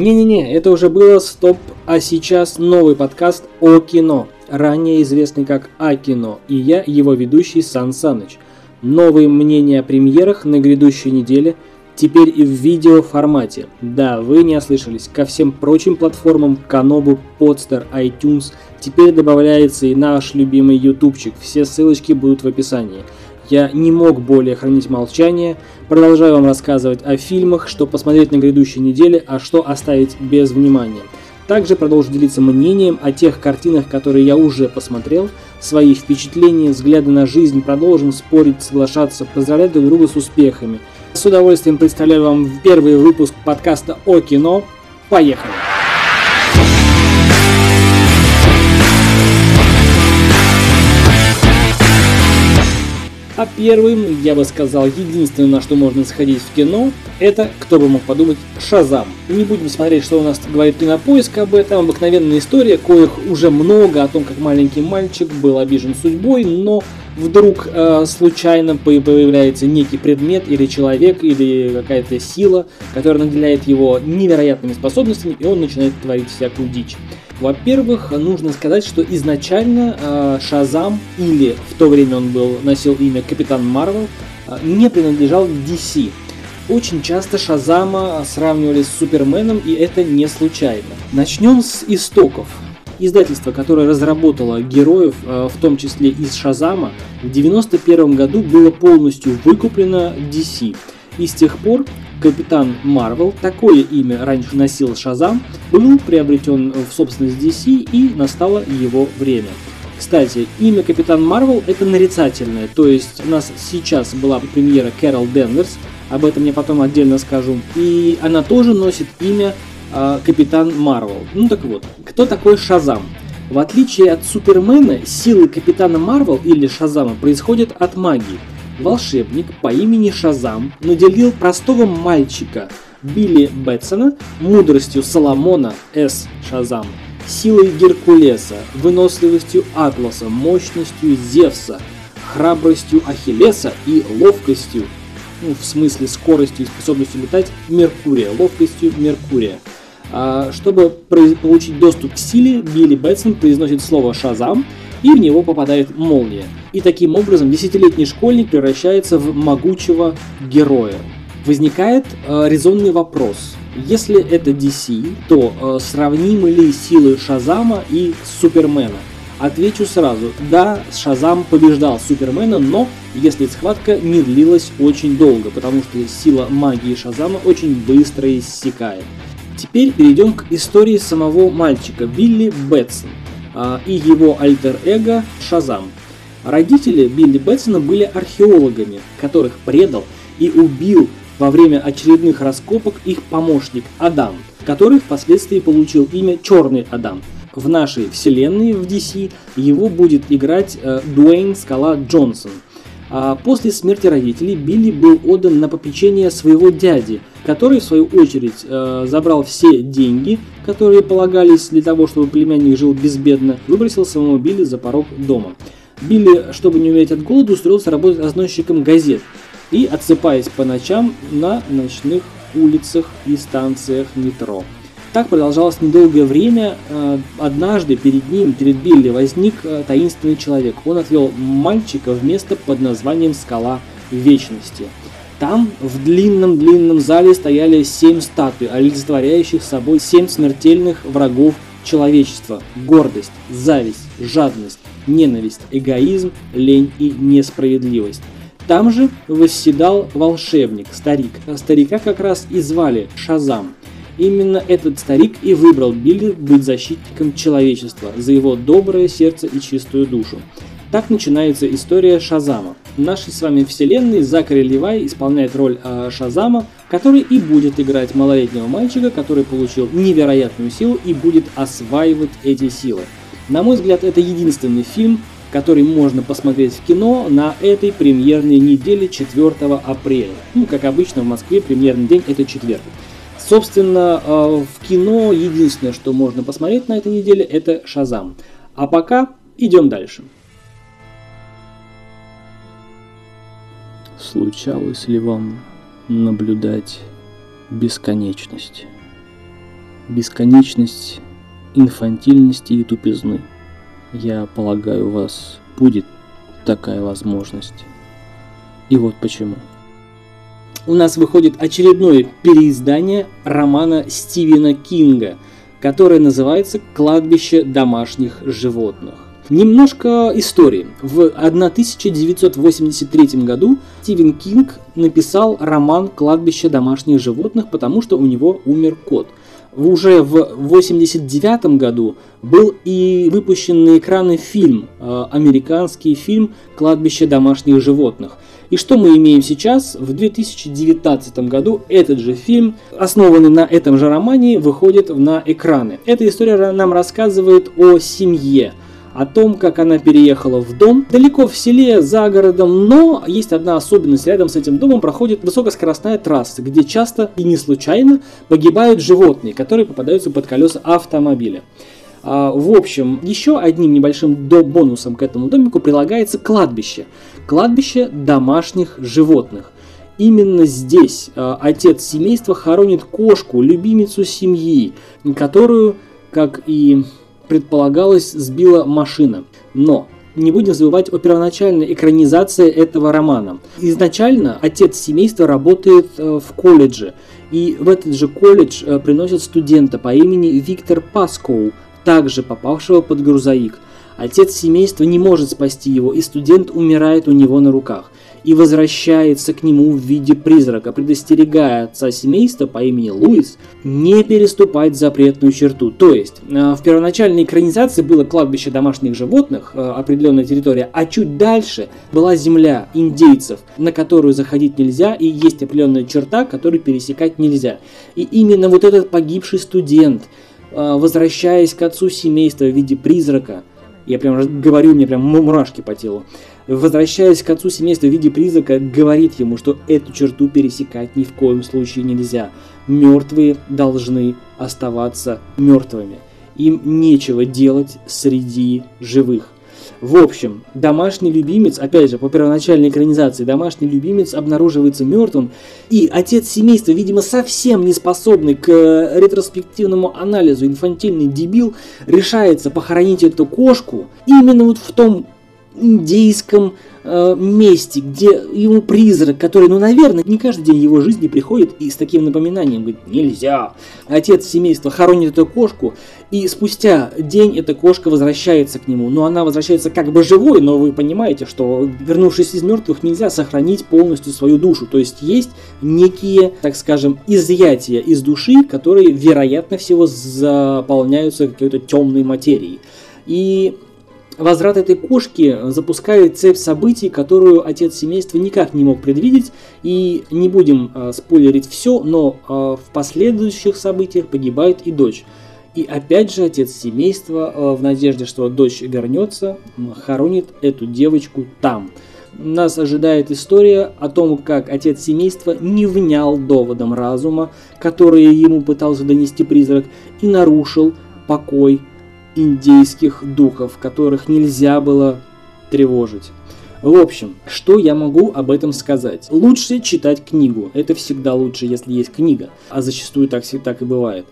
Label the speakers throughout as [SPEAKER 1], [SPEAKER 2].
[SPEAKER 1] Не-не-не, это уже было, стоп, а сейчас новый подкаст о кино, ранее известный как «А кино», и я, его ведущий Сан Саныч. Новые мнения о премьерах на грядущей неделе, теперь и в видеоформате. Да, вы не ослышались, ко всем прочим платформам Канобу, Podster, iTunes теперь добавляется и наш любимый ютубчик, все ссылочки будут в описании – я не мог более хранить молчание, продолжаю вам рассказывать о фильмах, что посмотреть на грядущей неделе, а что оставить без внимания. Также продолжу делиться мнением о тех картинах, которые я уже посмотрел, свои впечатления, взгляды на жизнь, продолжим спорить, соглашаться, поздравлять друг друга с успехами. С удовольствием представляю вам первый выпуск подкаста о кино. Поехали! А первым, я бы сказал, единственное, на что можно сходить в кино, это, кто бы мог подумать, Шазам. Не будем смотреть, что у нас говорит кинопоиск об этом. Обыкновенная история, коих уже много о том, как маленький мальчик был обижен судьбой, но вдруг э, случайно появляется некий предмет или человек или какая-то сила, которая наделяет его невероятными способностями, и он начинает творить всякую дичь. Во-первых, нужно сказать, что изначально э, Шазам, или в то время он был, носил имя Капитан Марвел, э, не принадлежал DC. Очень часто Шазама сравнивали с Суперменом, и это не случайно. Начнем с истоков. Издательство, которое разработало героев, э, в том числе из Шазама, в 1991 году было полностью выкуплено DC. И с тех пор Капитан Марвел, такое имя раньше носил Шазам, был приобретен в собственность DC и настало его время. Кстати, имя Капитан Марвел это нарицательное, то есть у нас сейчас была премьера Кэрол Денверс, об этом я потом отдельно скажу, и она тоже носит имя э, Капитан Марвел. Ну так вот, кто такой Шазам? В отличие от Супермена, силы Капитана Марвел или Шазама происходят от магии волшебник по имени Шазам наделил простого мальчика Билли Бетсона мудростью Соломона С. Шазам, силой Геркулеса, выносливостью Атласа, мощностью Зевса, храбростью Ахиллеса и ловкостью, ну, в смысле скоростью и способностью летать Меркурия, ловкостью Меркурия. А, чтобы получить доступ к силе, Билли Бетсон произносит слово «Шазам», и в него попадает молния. И таким образом десятилетний школьник превращается в могучего героя. Возникает э, резонный вопрос. Если это DC, то э, сравнимы ли силы Шазама и Супермена? Отвечу сразу, да, Шазам побеждал Супермена, но если схватка не длилась очень долго, потому что сила магии Шазама очень быстро иссякает. Теперь перейдем к истории самого мальчика Билли Бэтсон и его альтер-эго Шазам. Родители Билли Бэтсона были археологами, которых предал и убил во время очередных раскопок их помощник Адам, который впоследствии получил имя Черный Адам. В нашей вселенной, в DC, его будет играть э, Дуэйн Скала Джонсон. А после смерти родителей Билли был отдан на попечение своего дяди, который в свою очередь э, забрал все деньги, которые полагались для того, чтобы племянник жил безбедно, выбросил самого Билли за порог дома. Билли, чтобы не умереть от голода, устроился работать разносчиком газет и отсыпаясь по ночам на ночных улицах и станциях метро. Так продолжалось недолгое время. Э, однажды перед ним, перед Билли, возник э, таинственный человек. Он отвел мальчика в место под названием «Скала Вечности». Там в длинном-длинном зале стояли семь статуй, олицетворяющих собой семь смертельных врагов человечества. Гордость, зависть, жадность, ненависть, эгоизм, лень и несправедливость. Там же восседал волшебник, старик. Старика как раз и звали Шазам. Именно этот старик и выбрал Билли быть защитником человечества за его доброе сердце и чистую душу. Так начинается история Шазама. В нашей с вами вселенной Закари Левай исполняет роль э, Шазама, который и будет играть малолетнего мальчика, который получил невероятную силу и будет осваивать эти силы. На мой взгляд, это единственный фильм, который можно посмотреть в кино на этой премьерной неделе 4 апреля. Ну, как обычно в Москве премьерный день это четверг. Собственно, э, в кино единственное, что можно посмотреть на этой неделе, это Шазам. А пока идем дальше.
[SPEAKER 2] Случалось ли вам наблюдать бесконечность?
[SPEAKER 1] бесконечность инфантильности и тупизны. Я полагаю, у вас будет такая возможность. И вот почему. У нас выходит очередное переиздание романа Стивена Кинга, которое называется «Кладбище домашних животных». Немножко истории. В 1983 году Стивен Кинг написал роман «Кладбище домашних животных», потому что у него умер кот – уже в 1989 году был и выпущен на экраны фильм, э, американский фильм «Кладбище домашних животных». И что мы имеем сейчас? В 2019 году этот же фильм, основанный на этом же романе, выходит на экраны. Эта история нам рассказывает о семье, о том, как она переехала в дом далеко в селе, за городом, но есть одна особенность. Рядом с этим домом проходит высокоскоростная трасса, где часто и не случайно погибают животные, которые попадаются под колеса автомобиля. А, в общем, еще одним небольшим бонусом к этому домику прилагается кладбище. Кладбище домашних животных. Именно здесь а, отец семейства хоронит кошку, любимицу семьи, которую, как и предполагалось, сбила машина. Но не будем забывать о первоначальной экранизации этого романа. Изначально отец семейства работает э, в колледже, и в этот же колледж э, приносят студента по имени Виктор Паскоу, также попавшего под грузовик. Отец семейства не может спасти его, и студент умирает у него на руках и возвращается к нему в виде призрака, предостерегая отца семейства по имени Луис не переступать запретную черту. То есть, э, в первоначальной экранизации было кладбище домашних животных, э, определенная территория, а чуть дальше была земля индейцев, на которую заходить нельзя, и есть определенная черта, которую пересекать нельзя. И именно вот этот погибший студент, э, возвращаясь к отцу семейства в виде призрака, я прям говорю, мне прям мурашки по телу, возвращаясь к отцу семейства в виде призрака, говорит ему, что эту черту пересекать ни в коем случае нельзя. Мертвые должны оставаться мертвыми. Им нечего делать среди живых. В общем, домашний любимец, опять же, по первоначальной экранизации, домашний любимец обнаруживается мертвым, и отец семейства, видимо, совсем не способный к э, ретроспективному анализу, инфантильный дебил, решается похоронить эту кошку именно вот в том индейском э, месте, где ему призрак, который, ну, наверное, не каждый день его жизни приходит и с таким напоминанием говорит, нельзя. Отец семейства хоронит эту кошку, и спустя день эта кошка возвращается к нему. Но она возвращается как бы живой, но вы понимаете, что вернувшись из мертвых, нельзя сохранить полностью свою душу. То есть есть некие, так скажем, изъятия из души, которые, вероятно всего, заполняются какой-то темной материей. И Возврат этой кошки запускает цепь событий, которую отец семейства никак не мог предвидеть. И не будем э, спойлерить все, но э, в последующих событиях погибает и дочь. И опять же отец семейства э, в надежде, что дочь вернется, хоронит эту девочку там. Нас ожидает история о том, как отец семейства не внял доводом разума, которые ему пытался донести призрак, и нарушил покой индейских духов, которых нельзя было тревожить. В общем, что я могу об этом сказать? Лучше читать книгу. Это всегда лучше, если есть книга. А зачастую так, так и бывает.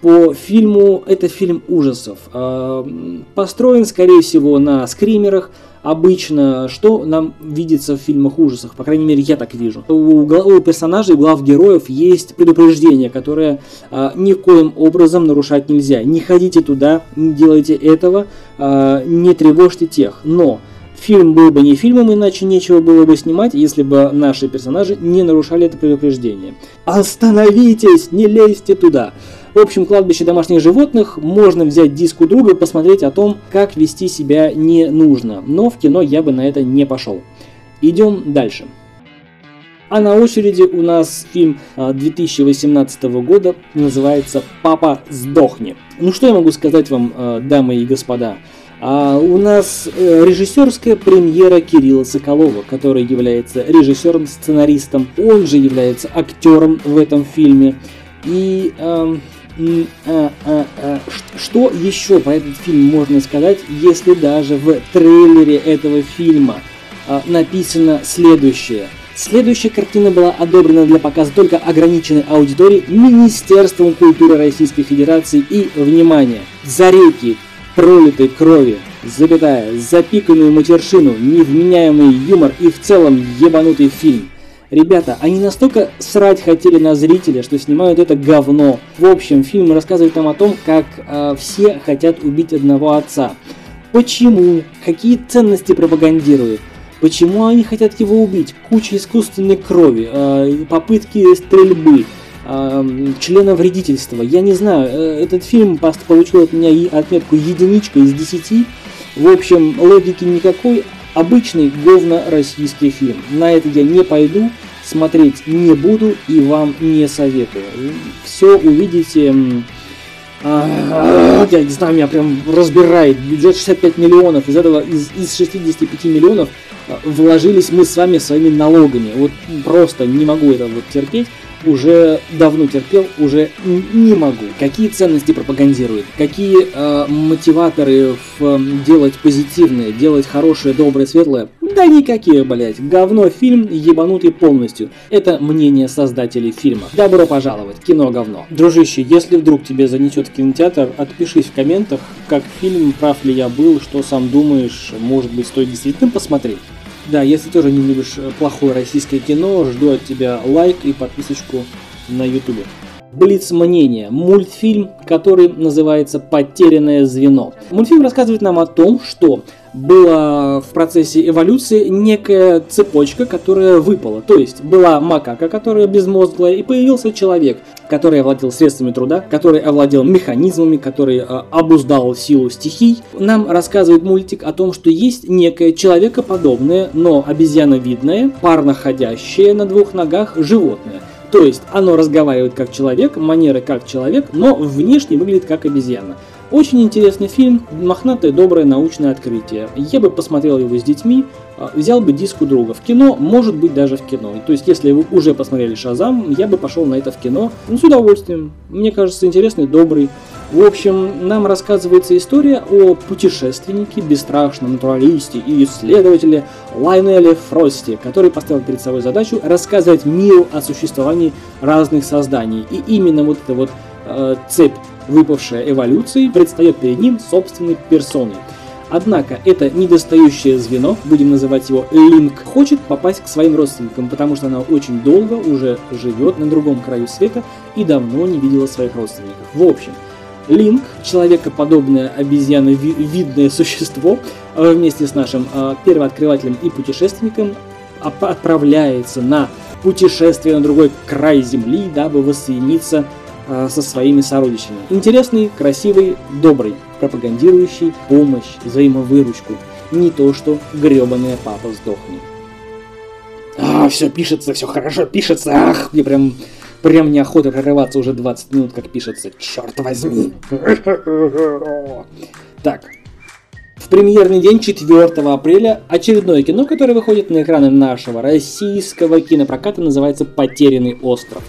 [SPEAKER 1] По фильму, это фильм ужасов. А, построен, скорее всего, на скримерах, обычно, что нам видится в фильмах ужасах, по крайней мере, я так вижу. У, у персонажей, глав героев есть предупреждение, которое а, никоим образом нарушать нельзя. Не ходите туда, не делайте этого, а, не тревожьте тех. Но фильм был бы не фильмом, иначе нечего было бы снимать, если бы наши персонажи не нарушали это предупреждение. Остановитесь, не лезьте туда. В общем, кладбище домашних животных можно взять диск у друга и посмотреть о том, как вести себя не нужно. Но в кино я бы на это не пошел. Идем дальше. А на очереди у нас фильм 2018 а, года, называется «Папа, сдохни». Ну что я могу сказать вам, а, дамы и господа? А у нас э, режиссерская премьера Кирилла Соколова, который является режиссером-сценаристом, он же является актером в этом фильме. И что еще про этот фильм можно сказать, если даже в трейлере этого фильма а, написано следующее. Следующая картина была одобрена для показа только ограниченной аудитории Министерством культуры Российской Федерации и, внимание, за реки пролитой крови, запятая, запиканную матершину, невменяемый юмор и в целом ебанутый фильм. Ребята, они настолько срать хотели на зрителя, что снимают это говно. В общем, фильм рассказывает нам о том, как э, все хотят убить одного отца. Почему? Какие ценности пропагандируют? Почему они хотят его убить? Куча искусственной крови, э, попытки стрельбы, э, члена вредительства. Я не знаю, э, этот фильм получил от меня отметку единичка из десяти. В общем, логики никакой. Обычный говно российский фильм. На это я не пойду, смотреть не буду и вам не советую. Все увидите а, я не знаю, меня прям разбирает. Бюджет 65 миллионов, из этого из, из 65 миллионов а, вложились мы с вами своими налогами. Вот просто не могу это вот терпеть уже давно терпел, уже не могу. Какие ценности пропагандирует, какие э, мотиваторы в, э, делать позитивное, делать хорошее, доброе, светлое? Да никакие, блять. Говно фильм, ебанутый полностью. Это мнение создателей фильма. Добро пожаловать, кино говно. Дружище, если вдруг тебе занесет кинотеатр, отпишись в комментах, как фильм, прав ли я был, что сам думаешь, может быть стоит действительно посмотреть. Да, если тоже не любишь э, плохое российское кино, жду от тебя лайк и подписочку на ютубе. Блиц мнение. Мультфильм, который называется «Потерянное звено». Мультфильм рассказывает нам о том, что была в процессе эволюции некая цепочка, которая выпала. То есть была макака, которая безмозглая, и появился человек, который овладел средствами труда, который овладел механизмами, который э, обуздал силу стихий. Нам рассказывает мультик о том, что есть некое человекоподобное, но обезьяновидное, парноходящее на двух ногах животное. То есть оно разговаривает как человек, манеры как человек, но внешне выглядит как обезьяна. Очень интересный фильм, мохнатое доброе научное открытие. Я бы посмотрел его с детьми, а, взял бы диск у друга. В кино, может быть даже в кино. То есть, если вы уже посмотрели Шазам, я бы пошел на это в кино. Ну, с удовольствием. Мне кажется, интересный, добрый. В общем, нам рассказывается история о путешественнике, бесстрашном натуралисте и исследователе Лайнеле Фросте, который поставил перед собой задачу рассказать миру о существовании разных созданий. И именно вот эта вот э, цепь выпавшая эволюции, предстает перед ним собственной персоной. Однако это недостающее звено, будем называть его Линк, хочет попасть к своим родственникам, потому что она очень долго уже живет на другом краю света и давно не видела своих родственников. В общем, Линк, человекоподобное обезьяновидное существо, э, вместе с нашим э, первооткрывателем и путешественником отправляется на путешествие на другой край Земли, дабы воссоединиться со своими сородичами. Интересный, красивый, добрый, пропагандирующий помощь, взаимовыручку. Не то, что гребаная папа сдохнет. А, все пишется, все хорошо пишется. Ах, мне прям, прям неохота прорываться уже 20 минут, как пишется. Черт возьми. Так, в премьерный день 4 апреля очередное кино, которое выходит на экраны нашего российского кинопроката, называется «Потерянный остров».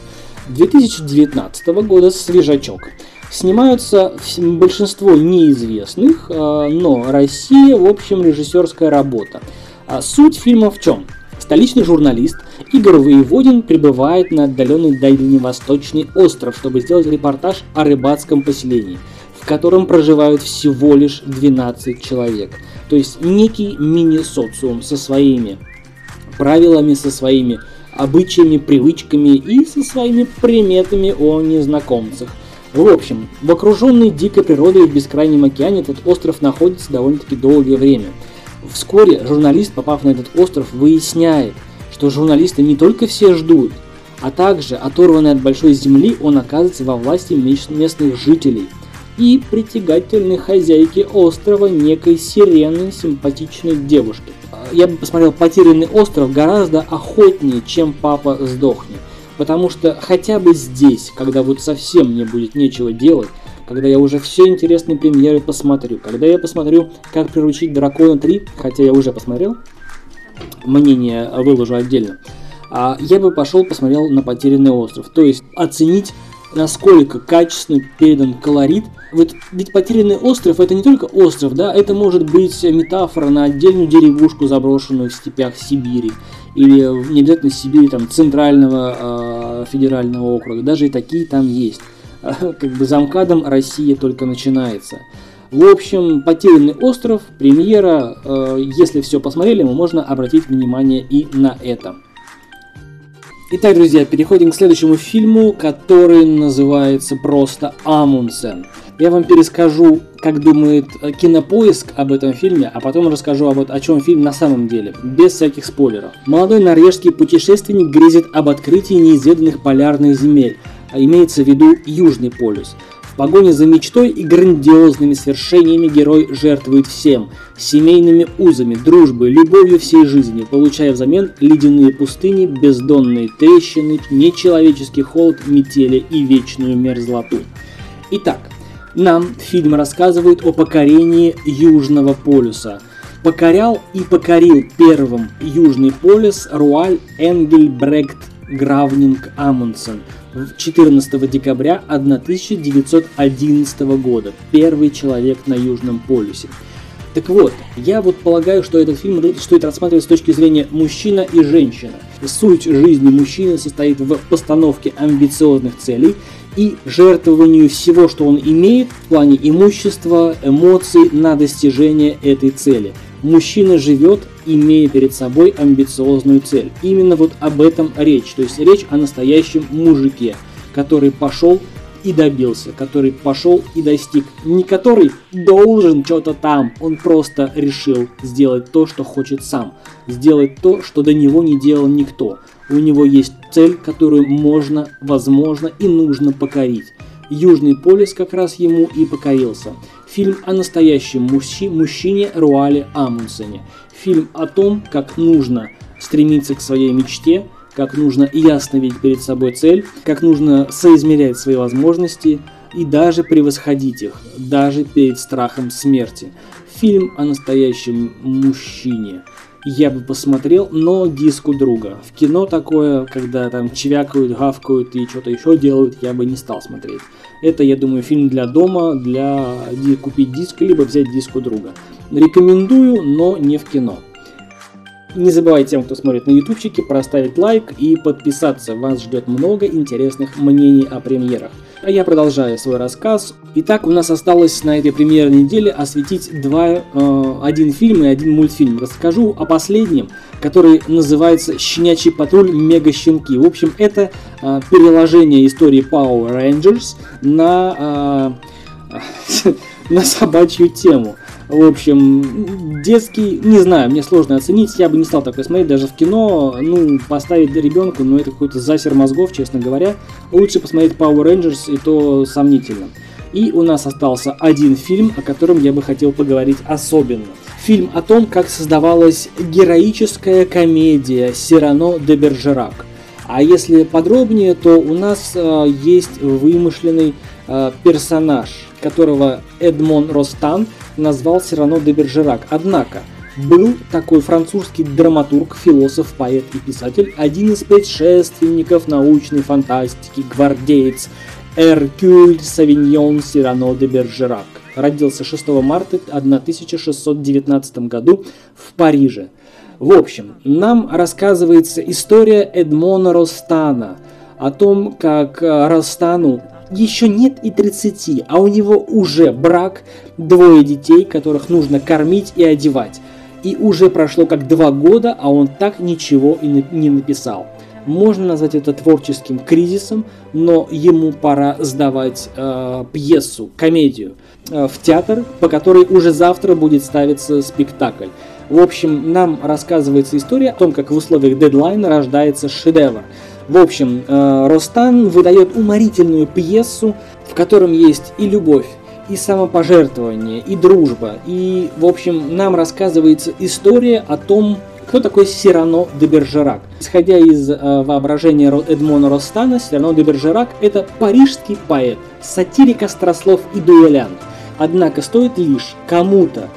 [SPEAKER 1] 2019 года свежачок. Снимаются большинство неизвестных, а, но Россия, в общем, режиссерская работа. А суть фильма в чем? Столичный журналист Игорь Воеводин прибывает на отдаленный дальневосточный остров, чтобы сделать репортаж о рыбацком поселении, в котором проживают всего лишь 12 человек. То есть некий мини-социум со своими правилами, со своими обычаями, привычками и со своими приметами о незнакомцах. В общем, в окруженной дикой природой в бескрайнем океане этот остров находится довольно-таки долгое время. Вскоре журналист, попав на этот остров, выясняет, что журналисты не только все ждут, а также, оторванный от большой земли, он оказывается во власти местных жителей и притягательной хозяйки острова некой сирены симпатичной девушки я бы посмотрел «Потерянный остров» гораздо охотнее, чем «Папа сдохнет». Потому что хотя бы здесь, когда вот совсем мне будет нечего делать, когда я уже все интересные премьеры посмотрю, когда я посмотрю, как приручить дракона 3, хотя я уже посмотрел, мнение выложу отдельно, а я бы пошел посмотрел на потерянный остров. То есть оценить насколько качественно передан колорит. Вот ведь потерянный остров это не только остров, да, это может быть метафора на отдельную деревушку, заброшенную в степях Сибири. или не обязательно Сибири, там, центрального э, федерального округа, даже и такие там есть. Как бы замкадом Россия только начинается. В общем, «Потерянный остров», премьера, э, если все посмотрели, можно обратить внимание и на это. Итак, друзья, переходим к следующему фильму, который называется просто «Амундсен». Я вам перескажу, как думает э, Кинопоиск об этом фильме, а потом расскажу об, о чем фильм на самом деле, без всяких спойлеров. Молодой норвежский путешественник грезит об открытии неизведанных полярных земель, а имеется в виду Южный полюс – погоне за мечтой и грандиозными свершениями герой жертвует всем – семейными узами, дружбой, любовью всей жизни, получая взамен ледяные пустыни, бездонные трещины, нечеловеческий холод, метели и вечную мерзлоту. Итак, нам фильм рассказывает о покорении Южного полюса. Покорял и покорил первым Южный полюс Руаль Энгельбрегт Гравнинг Амундсен – 14 декабря 1911 года. Первый человек на Южном полюсе. Так вот, я вот полагаю, что этот фильм стоит рассматривать с точки зрения мужчина и женщина. Суть жизни мужчины состоит в постановке амбициозных целей и жертвованию всего, что он имеет в плане имущества, эмоций на достижение этой цели. Мужчина живет имея перед собой амбициозную цель. Именно вот об этом речь. То есть речь о настоящем мужике, который пошел и добился, который пошел и достиг. Не который должен что-то там, он просто решил сделать то, что хочет сам. Сделать то, что до него не делал никто. У него есть цель, которую можно, возможно и нужно покорить. Южный полюс как раз ему и покорился. Фильм о настоящем мужчи, мужчине Руале Амундсене. Фильм о том, как нужно стремиться к своей мечте, как нужно ясно видеть перед собой цель, как нужно соизмерять свои возможности и даже превосходить их, даже перед страхом смерти. Фильм о настоящем мужчине. Я бы посмотрел, но диску друга. В кино такое, когда там чвякают, гавкают и что-то еще делают, я бы не стал смотреть. Это, я думаю, фильм для дома, для купить диск, либо взять диску друга. Рекомендую, но не в кино. Не забывайте тем, кто смотрит на ютубчике, проставить лайк и подписаться. Вас ждет много интересных мнений о премьерах. А я продолжаю свой рассказ. Итак, у нас осталось на этой премьерной неделе осветить два, э, один фильм и один мультфильм. Расскажу о последнем, который называется «Щенячий патруль. Мега щенки». В общем, это э, переложение истории Power Rangers на, э, на собачью тему. В общем, детский, не знаю, мне сложно оценить, я бы не стал такой смотреть даже в кино, ну, поставить ребенку, ну, это какой-то засер мозгов, честно говоря. Лучше посмотреть Power Rangers, и то сомнительно. И у нас остался один фильм, о котором я бы хотел поговорить особенно. Фильм о том, как создавалась героическая комедия Сирано де Бержерак. А если подробнее, то у нас э, есть вымышленный э, персонаж, которого Эдмон Ростан – назвал Сирано де Бержерак. Однако, был такой французский драматург, философ, поэт и писатель, один из предшественников научной фантастики, гвардеец Эркюль Савиньон Сирано де Бержерак. Родился 6 марта 1619 году в Париже. В общем, нам рассказывается история Эдмона Ростана о том, как Ростану еще нет и 30, а у него уже брак, двое детей, которых нужно кормить и одевать. И уже прошло как два года, а он так ничего и не написал. Можно назвать это творческим кризисом, но ему пора сдавать э, пьесу, комедию э, в театр, по которой уже завтра будет ставиться спектакль. В общем, нам рассказывается история о том, как в условиях дедлайна рождается шедевр. В общем, э, Ростан выдает уморительную пьесу, в котором есть и любовь, и самопожертвование, и дружба. И, в общем, нам рассказывается история о том, кто такой Сирано де Бержерак. Исходя из э, воображения Эдмона Ростана, Сирано де Бержерак – это парижский поэт, сатирик, острослов и дуэлянт. Однако стоит лишь кому-то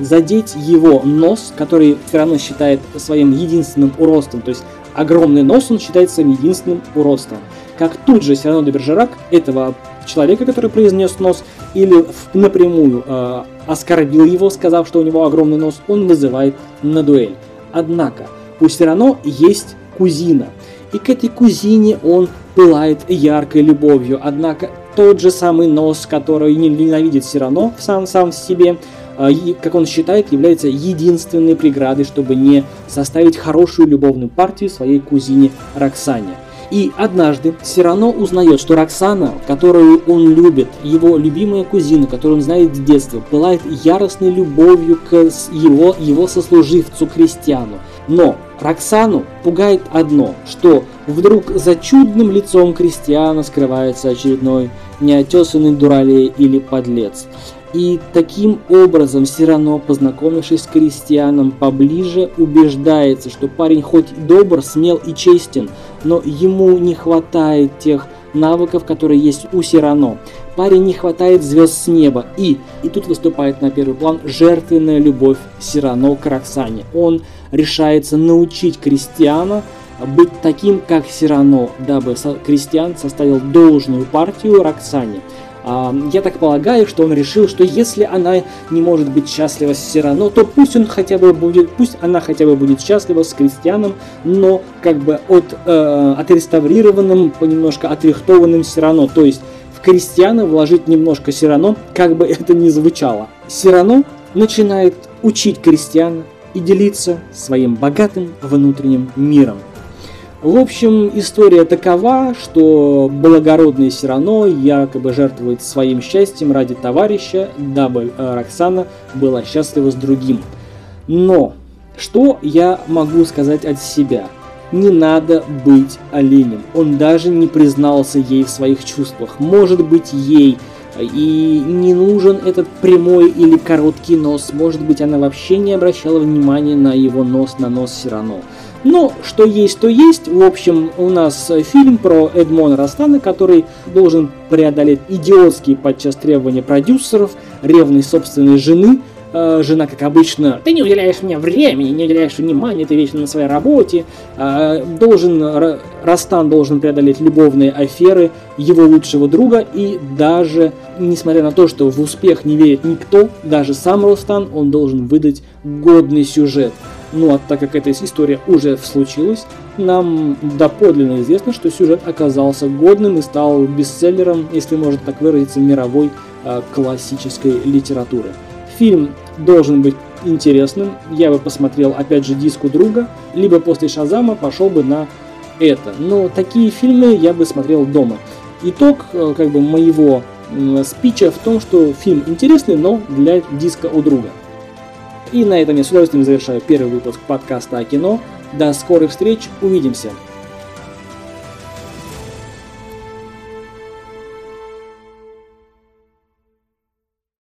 [SPEAKER 1] задеть его нос, который все равно считает своим единственным уростом, то есть огромный нос он считается единственным уродством. Как тут же Сирано де Бержерак этого человека, который произнес нос, или напрямую э, оскорбил его, сказав, что у него огромный нос, он вызывает на дуэль. Однако, у Сирано есть кузина. И к этой кузине он пылает яркой любовью. Однако тот же самый нос, который ненавидит Сирано сам, сам в себе, а, как он считает, является единственной преградой, чтобы не составить хорошую любовную партию своей кузине Роксане. И однажды Сирано узнает, что Роксана, которую он любит, его любимая кузина, которую он знает с детства, пылает яростной любовью к его, его сослуживцу Кристиану. Но Роксану пугает одно, что вдруг за чудным лицом Кристиана скрывается очередной неотесанный дуралей или подлец. И таким образом Сирано, познакомившись с крестьяном поближе, убеждается, что парень хоть добр, смел и честен, но ему не хватает тех навыков, которые есть у Сирано. Парень не хватает звезд с неба. И, и тут выступает на первый план жертвенная любовь Сирано к Роксане. Он решается научить крестьяна быть таким, как Сирано, дабы крестьян составил должную партию Роксане. Я так полагаю, что он решил, что если она не может быть счастлива с Сирано, то пусть он хотя бы будет, пусть она хотя бы будет счастлива с крестьяном, но как бы от э, отреставрированным, немножко отрихтованным Сирано, то есть в крестьяна вложить немножко Сирано, как бы это ни звучало. Сирано начинает учить крестьян и делиться своим богатым внутренним миром. В общем, история такова, что благородный Сирано якобы жертвует своим счастьем ради товарища, дабы э, Роксана была счастлива с другим. Но, что я могу сказать от себя? Не надо быть оленем. Он даже не признался ей в своих чувствах. Может быть, ей и не нужен этот прямой или короткий нос. Может быть, она вообще не обращала внимания на его нос, на нос Сирано. Но что есть, то есть. В общем, у нас фильм про Эдмона Растана, который должен преодолеть идиотские подчас требования продюсеров, ревность собственной жены, э, жена, как обычно, ты не уделяешь мне времени, не уделяешь внимания, ты вечно на своей работе. Э, должен, Растан должен преодолеть любовные аферы его лучшего друга и даже, несмотря на то, что в успех не верит никто, даже сам Ростан, он должен выдать годный сюжет. Ну а так как эта история уже случилась, нам доподлинно известно, что сюжет оказался годным и стал бестселлером, если можно так выразиться, мировой э, классической литературы. Фильм должен быть интересным, я бы посмотрел опять же диску друга, либо после Шазама пошел бы на это. Но такие фильмы я бы смотрел дома. Итог э, как бы моего спича в том, что фильм интересный, но для диска у друга. И на этом я с удовольствием завершаю первый выпуск подкаста о кино. До скорых встреч, увидимся!